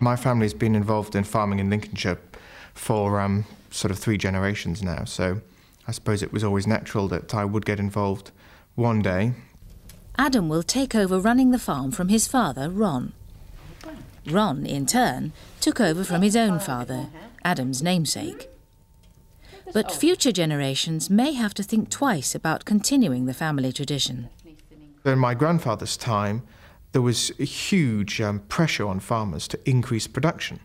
My family's been involved in farming in Lincolnshire for um, sort of three generations now, so I suppose it was always natural that I would get involved one day. Adam will take over running the farm from his father, Ron. Ron, in turn, took over from his own father, Adam's namesake. But future generations may have to think twice about continuing the family tradition. In my grandfather's time, there was a huge um, pressure on farmers to increase production.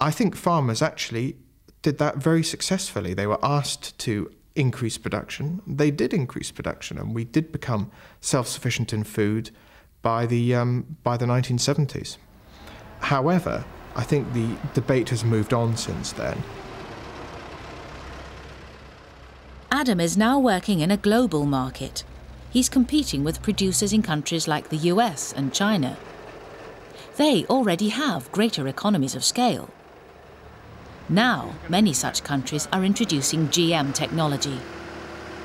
I think farmers actually did that very successfully. They were asked to increase production. They did increase production, and we did become self-sufficient in food by the um, by the 1970s. However, I think the debate has moved on since then. Adam is now working in a global market he's competing with producers in countries like the US and China. They already have greater economies of scale. Now, many such countries are introducing GM technology.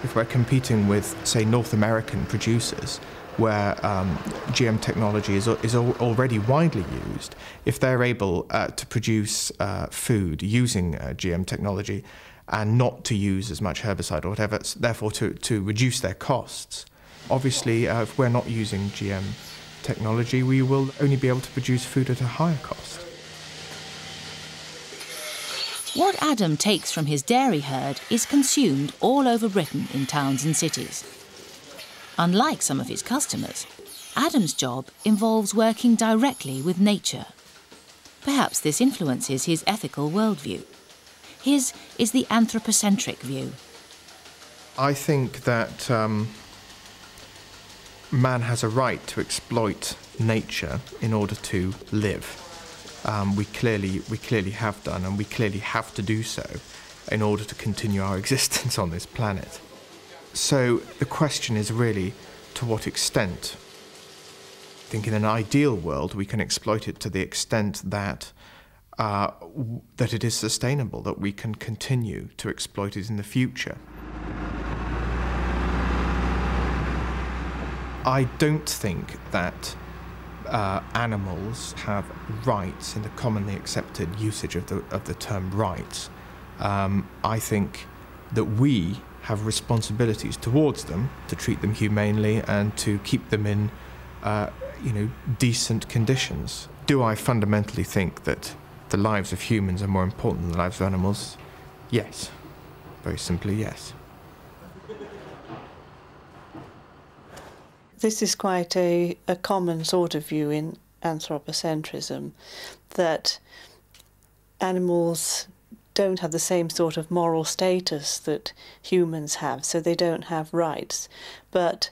If we're competing with, say, North American producers, where um, GM technology is, is already widely used, if they're able uh, to produce uh, food using uh, GM technology and not to use as much herbicide or whatever, therefore to, to reduce their costs, Obviously, uh, if we're not using GM technology, we will only be able to produce food at a higher cost. What Adam takes from his dairy herd is consumed all over Britain in towns and cities. Unlike some of his customers, Adam's job involves working directly with nature. Perhaps this influences his ethical worldview. His is the anthropocentric view. I think that um, man has a right to exploit nature in order to live. Um, we clearly we clearly have done, and we clearly have to do so in order to continue our existence on this planet. So the question is really to what extent. I think in an ideal world we can exploit it to the extent that uh, that it is sustainable, that we can continue to exploit it in the future. I don't think that uh, animals have rights in the commonly accepted usage of the, of the term rights. Um, I think that we have responsibilities towards them to treat them humanely and to keep them in, uh, you know, decent conditions. Do I fundamentally think that the lives of humans are more important than the lives of animals? Yes. Very simply, yes. This is quite a, a common sort of view in anthropocentrism that animals don't have the same sort of moral status that humans have, so they don't have rights. But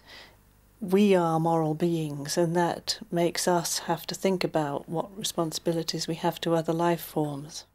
we are moral beings, and that makes us have to think about what responsibilities we have to other life forms.